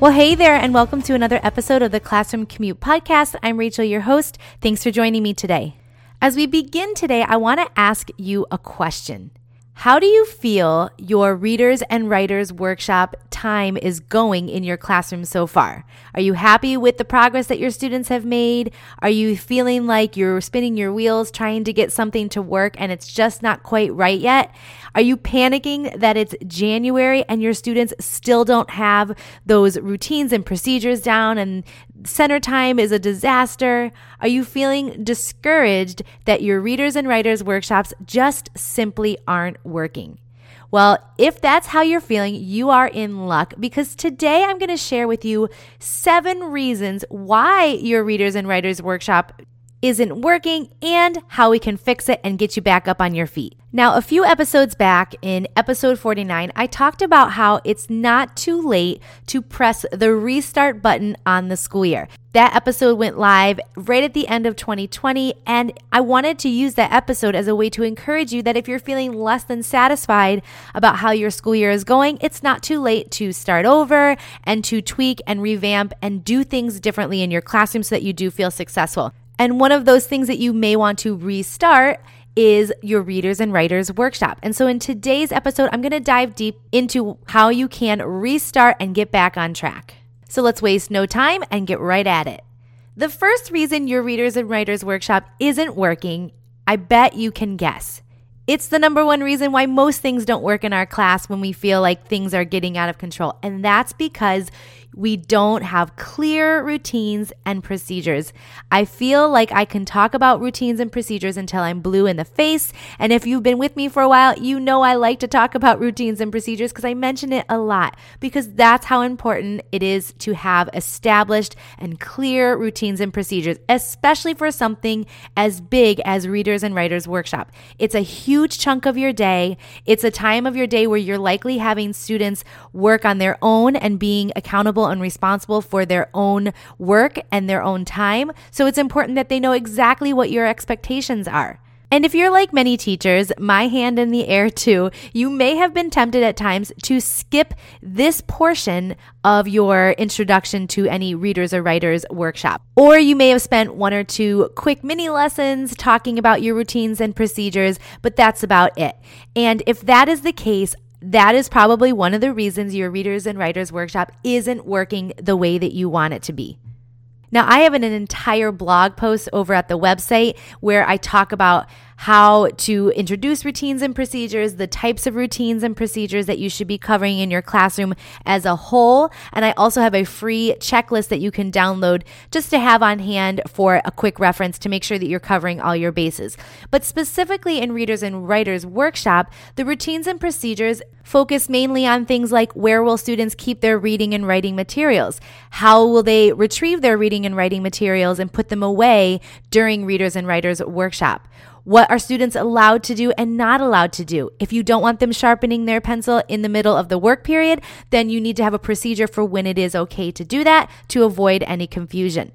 Well, hey there, and welcome to another episode of the Classroom Commute Podcast. I'm Rachel, your host. Thanks for joining me today. As we begin today, I want to ask you a question. How do you feel your readers and writers workshop time is going in your classroom so far? Are you happy with the progress that your students have made? Are you feeling like you're spinning your wheels trying to get something to work and it's just not quite right yet? Are you panicking that it's January and your students still don't have those routines and procedures down and center time is a disaster? Are you feeling discouraged that your readers and writers workshops just simply aren't working? Well, if that's how you're feeling, you are in luck because today I'm going to share with you seven reasons why your readers and writers workshop isn't working and how we can fix it and get you back up on your feet. Now, a few episodes back in episode 49, I talked about how it's not too late to press the restart button on the school year. That episode went live right at the end of 2020, and I wanted to use that episode as a way to encourage you that if you're feeling less than satisfied about how your school year is going, it's not too late to start over and to tweak and revamp and do things differently in your classroom so that you do feel successful. And one of those things that you may want to restart is your readers and writers workshop. And so in today's episode, I'm going to dive deep into how you can restart and get back on track. So let's waste no time and get right at it. The first reason your readers and writers workshop isn't working, I bet you can guess. It's the number one reason why most things don't work in our class when we feel like things are getting out of control. And that's because we don't have clear routines and procedures. I feel like I can talk about routines and procedures until I'm blue in the face. And if you've been with me for a while, you know I like to talk about routines and procedures because I mention it a lot because that's how important it is to have established and clear routines and procedures, especially for something as big as Readers and Writers Workshop. It's a huge chunk of your day. It's a time of your day where you're likely having students work on their own and being accountable accountable and responsible for their own work and their own time. So it's important that they know exactly what your expectations are. And if you're like many teachers, my hand in the air too, you may have been tempted at times to skip this portion of your introduction to any readers or writers workshop. Or you may have spent one or two quick mini lessons talking about your routines and procedures, but that's about it. And if that is the case, that is probably one of the reasons your Readers and Writers Workshop isn't working the way that you want it to be. Now, I have an, entire blog post over at the website where I talk about how to introduce routines and procedures, the types of routines and procedures that you should be covering in your classroom as a whole. And I also have a free checklist that you can download just to have on hand for a quick reference to make sure that you're covering all your bases. But specifically in Readers and Writers Workshop, the routines and procedures focus mainly on things like where will students keep their reading and writing materials? How will they retrieve their reading and writing materials and put them away during Readers and Writers Workshop? What are students allowed to do and not allowed to do? If you don't want them sharpening their pencil in the middle of the work period, then you need to have a procedure for when it is okay to do that to avoid any confusion.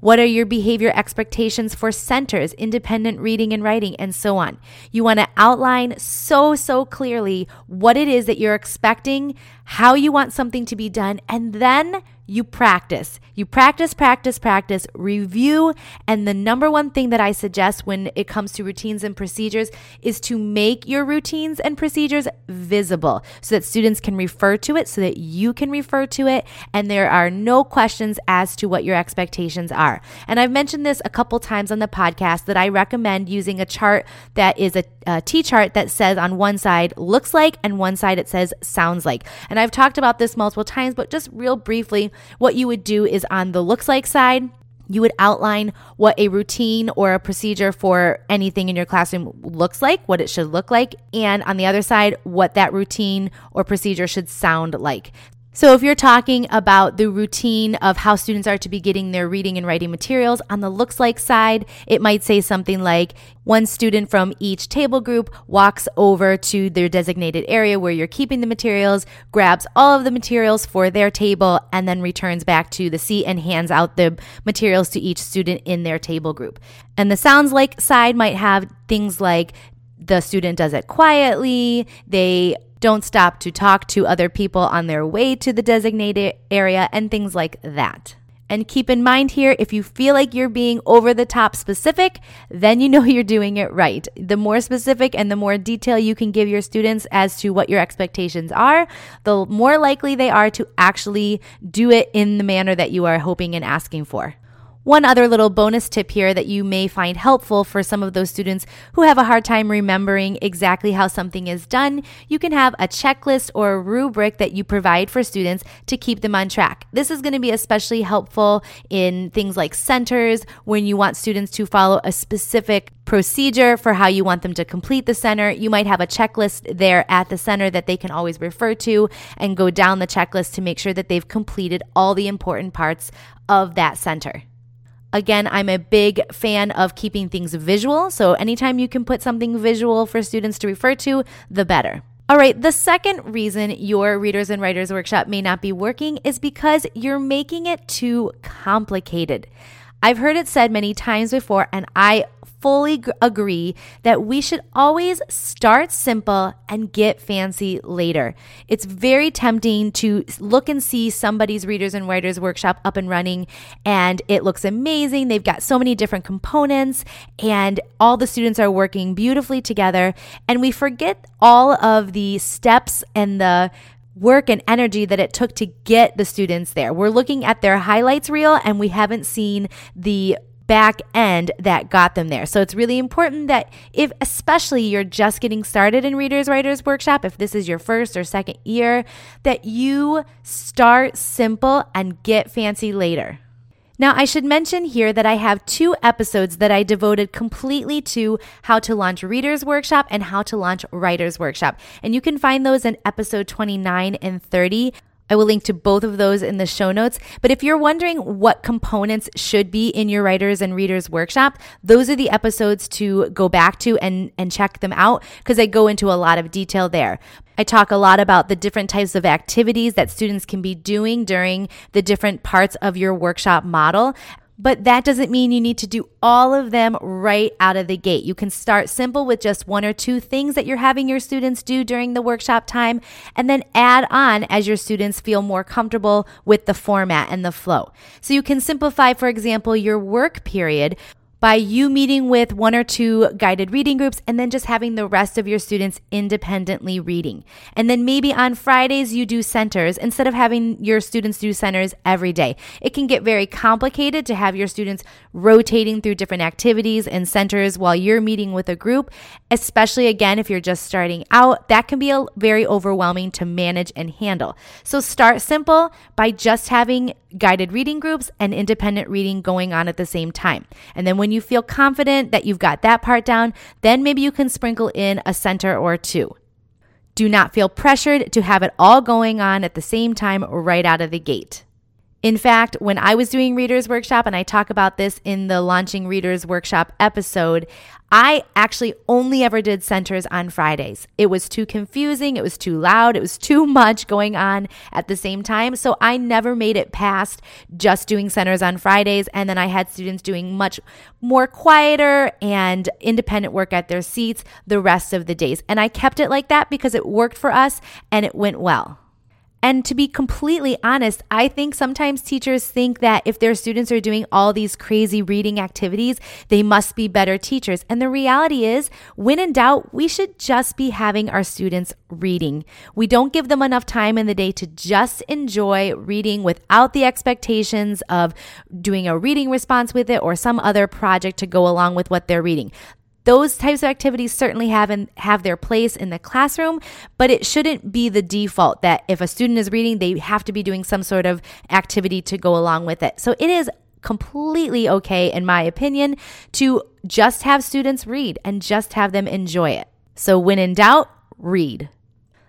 What are your behavior expectations for centers, independent reading and writing, and so on? You want to outline so, so clearly what it is that you're expecting, how you want something to be done, and then you practice. You practice, practice, practice, review. And the number one thing that I suggest when it comes to routines and procedures is to make your routines and procedures visible so that students can refer to it, so that you can refer to it, and there are no questions as to what your expectations are. And I've mentioned this a couple times on the podcast that I recommend using a chart that is a, a T chart that says on one side looks like and one side it says sounds like. And I've talked about this multiple times, but just real briefly, what you would do is on the looks like side, you would outline what a routine or a procedure for anything in your classroom looks like, what it should look like, and on the other side, what that routine or procedure should sound like. So, if you're talking about the routine of how students are to be getting their reading and writing materials on the looks like side, it might say something like one student from each table group walks over to their designated area where you're keeping the materials, grabs all of the materials for their table, and then returns back to the seat and hands out the materials to each student in their table group. And the sounds like side might have things like the student does it quietly, they don't stop to talk to other people on their way to the designated area, and things like that. And keep in mind here, if you feel like you're being over the top specific, then you know you're doing it right. The more specific and the more detail you can give your students as to what your expectations are, the more likely they are to actually do it in the manner that you are hoping and asking for. One other little bonus tip here that you may find helpful for some of those students who have a hard time remembering exactly how something is done, you can have a checklist or a rubric that you provide for students to keep them on track. This is going to be especially helpful in things like centers when you want students to follow a specific procedure for how you want them to complete the center. You might have a checklist there at the center that they can always refer to and go down the checklist to make sure that they've completed all the important parts of that center. Again, I'm a big fan of keeping things visual. So anytime you can put something visual for students to refer to, the better. All right, the second reason your Readers and Writers Workshop may not be working is because you're making it too complicated. I've heard it said many times before, and I fully agree that we should always start simple and get fancy later. It's very tempting to look and see somebody's Readers and Writers Workshop up and running, and it looks amazing. They've got so many different components, and all the students are working beautifully together. And we forget all of the steps and the work and energy that it took to get the students there. We're looking at their highlights reel and we haven't seen the back end that got them there. So it's really important that if especially you're just getting started in Readers Writers Workshop, if this is your first or second year, that you start simple and get fancy later. Now, I should mention here that I have two episodes that I devoted completely to how to launch Readers Workshop and how to launch Writers Workshop. And you can find those in episode 29 and 30. I will link to both of those in the show notes. But if you're wondering what components should be in your writers and readers workshop, those are the episodes to go back to and, and check them out because I go into a lot of detail there. I talk a lot about the different types of activities that students can be doing during the different parts of your workshop model. But that doesn't mean you need to do all of them right out of the gate. You can start simple with just one or two things that you're having your students do during the workshop time, and then add on as your students feel more comfortable with the format and the flow. So you can simplify, for example, your work period by you meeting with one or two guided reading groups and then just having the rest of your students independently reading. And then maybe on Fridays you do centers instead of having your students do centers every day. It can get very complicated to have your students rotating through different activities and centers while you're meeting with a group, especially again if you're just starting out. That can be a, very overwhelming to manage and handle. So start simple by just having guided reading groups and independent reading going on at the same time. And then when you feel confident that you've got that part down, then maybe you can sprinkle in a center or two. Do not feel pressured to have it all going on at the same time right out of the gate. In fact, when I was doing Readers Workshop, and I talk about this in the Launching Readers Workshop episode, I actually only ever did centers on Fridays. It was too confusing, it was too loud, it was too much going on at the same time. So I never made it past just doing centers on Fridays. And then I had students doing much more quieter and independent work at their seats the rest of the days. And I kept it like that because it worked for us and it went well. And to be completely honest, I think sometimes teachers think that if their students are doing all these crazy reading activities, they must be better teachers. And the reality is, when in doubt, we should just be having our students reading. We don't give them enough time in the day to just enjoy reading without the expectations of doing a reading response with it or some other project to go along with what they're reading. Those types of activities certainly have have their place in the classroom, but it shouldn't be the default that if a student is reading, they have to be doing some sort of activity to go along with it. So it is completely okay, in my opinion, to just have students read and just have them enjoy it. So when in doubt, read.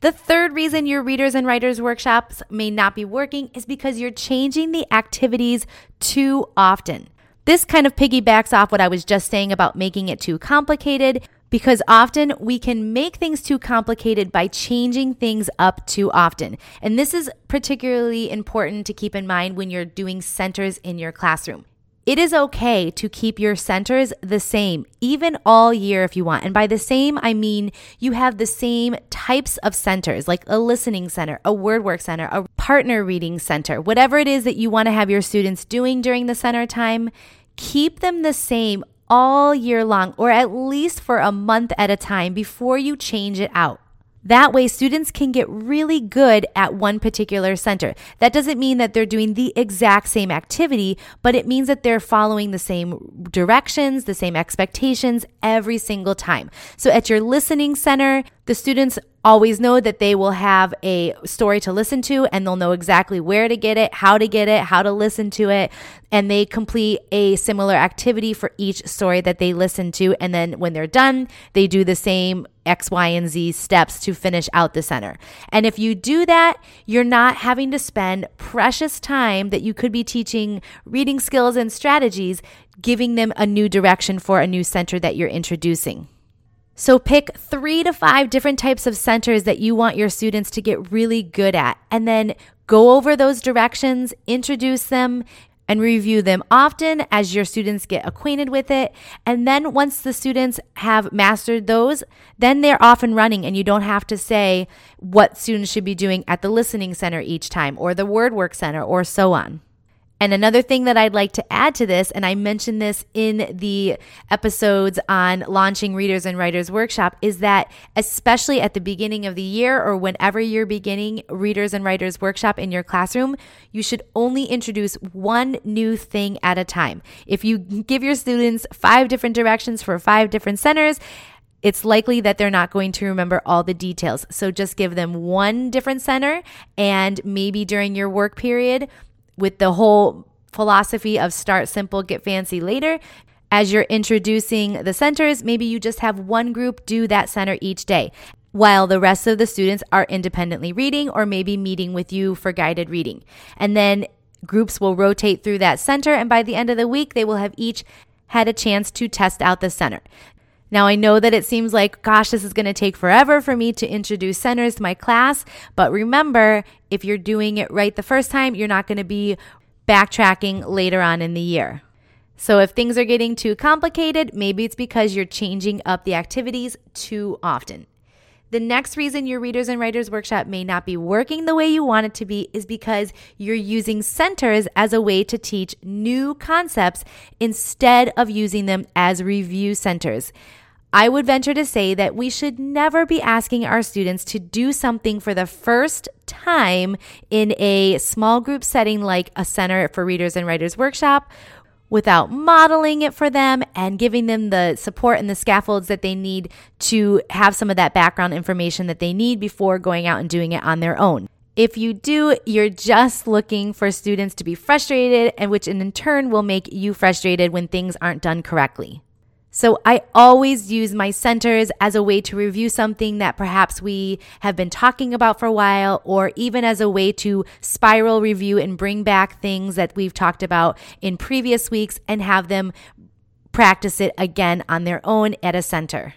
The third reason your readers and writers workshops may not be working is because you're changing the activities too often. This kind of piggybacks off what I was just saying about making it too complicated because often we can make things too complicated by changing things up too often. And this is particularly important to keep in mind when you're doing centers in your classroom. It is okay to keep your centers the same, even all year if you want. And by the same, I mean you have the same types of centers, like a listening center, a word work center, a partner reading center, whatever it is that you want to have your students doing during the center time. Keep them the same all year long, or at least for a month at a time before you change it out. That way, students can get really good at one particular center. That doesn't mean that they're doing the exact same activity, but it means that they're following the same directions, the same expectations every single time. So at your listening center, the students always know that they will have a story to listen to and they'll know exactly where to get it, how to get it, how to listen to it. And they complete a similar activity for each story that they listen to. And then when they're done, they do the same X, Y, and Z steps to finish out the center. And if you do that, you're not having to spend precious time that you could be teaching reading skills and strategies, giving them a new direction for a new center that you're introducing. So pick three to five different types of centers that you want your students to get really good at, and then go over those directions, introduce them, and review them often as your students get acquainted with it. And then once the students have mastered those, then they're off and running, and you don't have to say what students should be doing at the listening center each time, or the word work center, or so on. And another thing that I'd like to add to this, and I mentioned this in the episodes on launching Readers and Writers Workshop, is that especially at the beginning of the year or whenever you're beginning Readers and Writers Workshop in your classroom, you should only introduce one new thing at a time. If you give your students five different directions for five different centers, it's likely that they're not going to remember all the details. So just give them one different center and maybe during your work period, with the whole philosophy of start simple, get fancy later. As you're introducing the centers, maybe you just have one group do that center each day while the rest of the students are independently reading or maybe meeting with you for guided reading. And then groups will rotate through that center, and by the end of the week, they will have each had a chance to test out the center. Now, I know that it seems like, gosh, this is going to take forever for me to introduce centers to my class. But remember, if you're doing it right the first time, you're not going to be backtracking later on in the year. So if things are getting too complicated, maybe it's because you're changing up the activities too often. The next reason your Readers and Writers Workshop may not be working the way you want it to be is because you're using centers as a way to teach new concepts instead of using them as review centers. I would venture to say that we should never be asking our students to do something for the first time in a small group setting like a Center for Readers and Writers Workshop without modeling it for them and giving them the support and the scaffolds that they need to have some of that background information that they need before going out and doing it on their own. If you do, you're just looking for students to be frustrated, and which in turn will make you frustrated when things aren't done correctly. So I always use my centers as a way to review something that perhaps we have been talking about for a while, or even as a way to spiral review and bring back things that we've talked about in previous weeks and have them practice it again on their own at a center.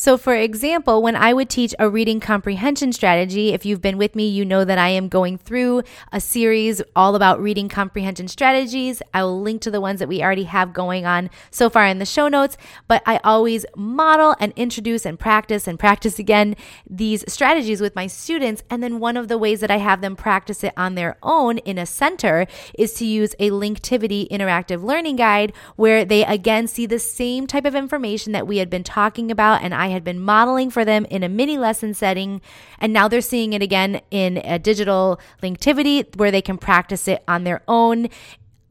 So, for example, when I would teach a reading comprehension strategy, if you've been with me, you know that I am going through a series all about reading comprehension strategies. I will link to the ones that we already have going on so far in the show notes, but I always model and introduce and practice and practice again these strategies with my students. And then one of the ways that I have them practice it on their own in a center is to use a Linktivity interactive learning guide where they again see the same type of information that we had been talking about and I I had been modeling for them in a mini lesson setting, and now they're seeing it again in a digital Linktivity where they can practice it on their own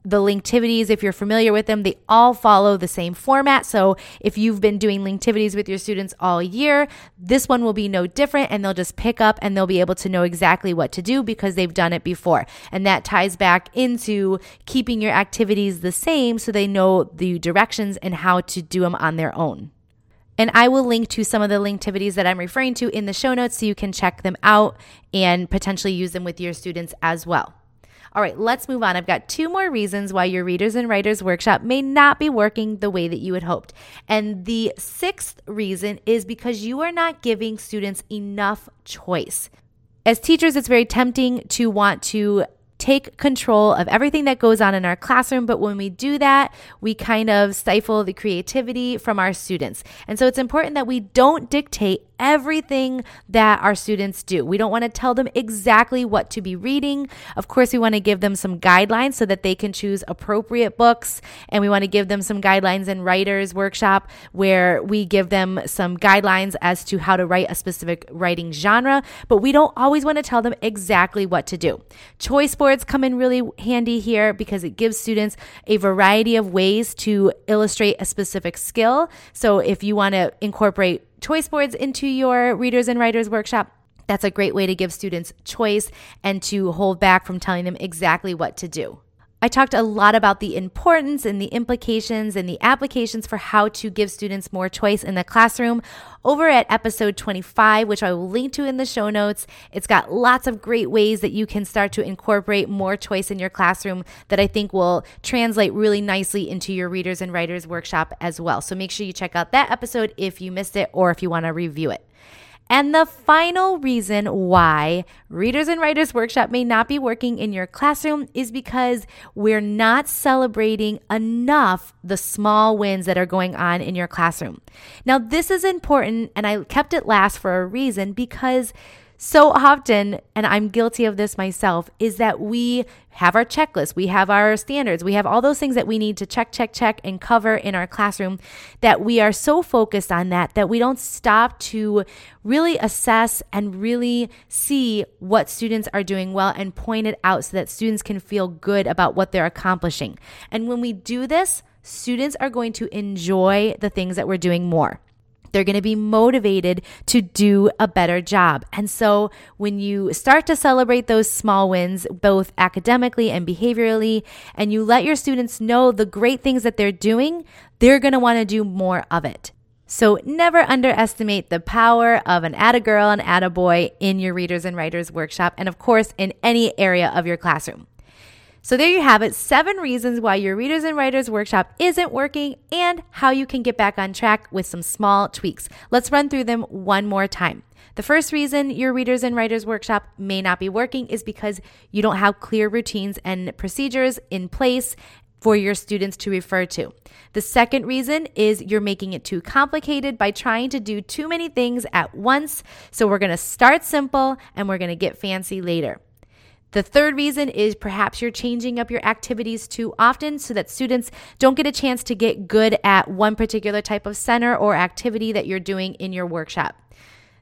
the Linktivities, if you're familiar with them, they all follow the same format. So if you've been doing Linktivities with your students all year, this one will be no different and they'll just pick up and they'll be able to know exactly what to do because they've done it before. And that ties back into keeping your activities the same so they know the directions and how to do them on their own. And I will link to some of the linktivities that I'm referring to in the show notes so you can check them out and potentially use them with your students as well. All right, let's move on. I've got two more reasons why your Readers and Writers Workshop may not be working the way that you had hoped. And the sixth reason is because you are not giving students enough choice. As teachers, it's very tempting to want to take control of everything that goes on in our classroom. But when we do that, we kind of stifle the creativity from our students. And so it's important that we don't dictate everything that our students do. We don't want to tell them exactly what to be reading. Of course, we want to give them some guidelines so that they can choose appropriate books. And we want to give them some guidelines in writers workshop where we give them some guidelines as to how to write a specific writing genre. But we don't always want to tell them exactly what to do. Choice boards come in really handy here because it gives students a variety of ways to illustrate a specific skill. So if you want to incorporate choice boards into your readers and writers workshop, that's a great way to give students choice and to hold back from telling them exactly what to do. I talked a lot about the importance and the implications and the applications for how to give students more choice in the classroom over at episode 25, which I will link to in the show notes. It's got lots of great ways that you can start to incorporate more choice in your classroom that I think will translate really nicely into your readers and writers workshop as well. So make sure you check out that episode if you missed it or if you want to review it. And the final reason why Readers and Writers Workshop may not be working in your classroom is because we're not celebrating enough the small wins that are going on in your classroom. Now, this is important, and I kept it last for a reason because so often, and I'm guilty of this myself, is that we have our checklist, we have our standards, we have all those things that we need to check, check, check, and cover in our classroom. That we are so focused on that that we don't stop to really assess and really see what students are doing well and point it out so that students can feel good about what they're accomplishing. And when we do this, students are going to enjoy the things that we're doing more. They're going to be motivated to do a better job. And so when you start to celebrate those small wins, both academically and behaviorally, and you let your students know the great things that they're doing, they're going to want to do more of it. So never underestimate the power of an atta girl and atta boy in your readers and writers workshop, and of course, in any area of your classroom. So, there you have it seven reasons why your Readers and Writers Workshop isn't working and how you can get back on track with some small tweaks. Let's run through them one more time. The first reason your Readers and Writers Workshop may not be working is because you don't have clear routines and procedures in place for your students to refer to. The second reason is you're making it too complicated by trying to do too many things at once. So we're going to start simple and we're going to get fancy later. The third reason is perhaps you're changing up your activities too often so that students don't get a chance to get good at one particular type of center or activity that you're doing in your workshop.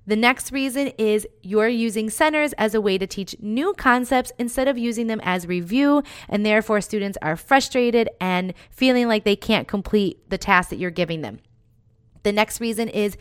The next reason is you're using centers as a way to teach new concepts instead of using them as review, and therefore students are frustrated and feeling like they can't complete the task that you're giving them. The next reason is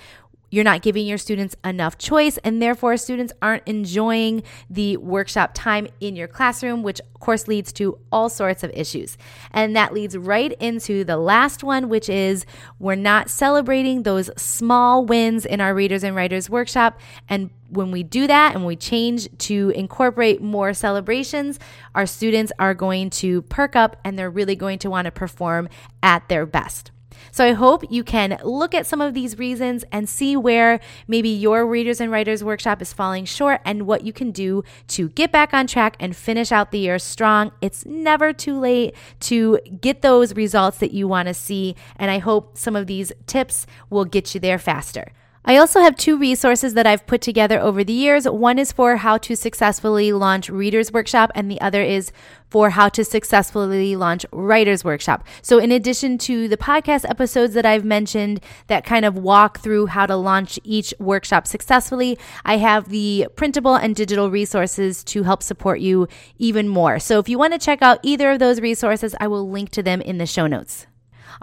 you're not giving your students enough choice, and therefore, students aren't enjoying the workshop time in your classroom, which of course leads to all sorts of issues. And that leads right into the last one, which is we're not celebrating those small wins in our readers and writers workshop. And when we do that and we change to incorporate more celebrations, our students are going to perk up and they're really going to want to perform at their best. So I hope you can look at some of these reasons and see where maybe your Readers and Writers Workshop is falling short and what you can do to get back on track and finish out the year strong. It's never too late to get those results that you want to see. And I hope some of these tips will get you there faster. I also have two resources that I've put together over the years. One is for how to successfully launch Readers Workshop, and the other is for how to successfully launch Writers Workshop. So, in addition to the podcast episodes that I've mentioned that kind of walk through how to launch each workshop successfully, I have the printable and digital resources to help support you even more. So, if you want to check out either of those resources, I will link to them in the show notes.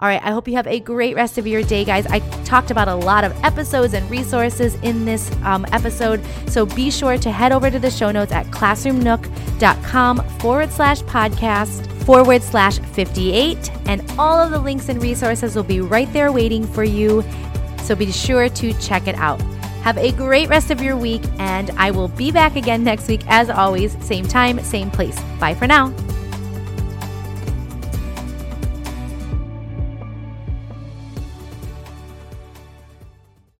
All right, I hope you have a great rest of your day, guys. I talked about a lot of episodes and resources in this um, episode, so be sure to head over to the show notes at classroomnook.com forward slash podcast forward slash 58, and all of the links and resources will be right there waiting for you. So so be sure to check it out. Have a great rest of your week, and I will be back again next week, as always, same time, same place. Bye for now.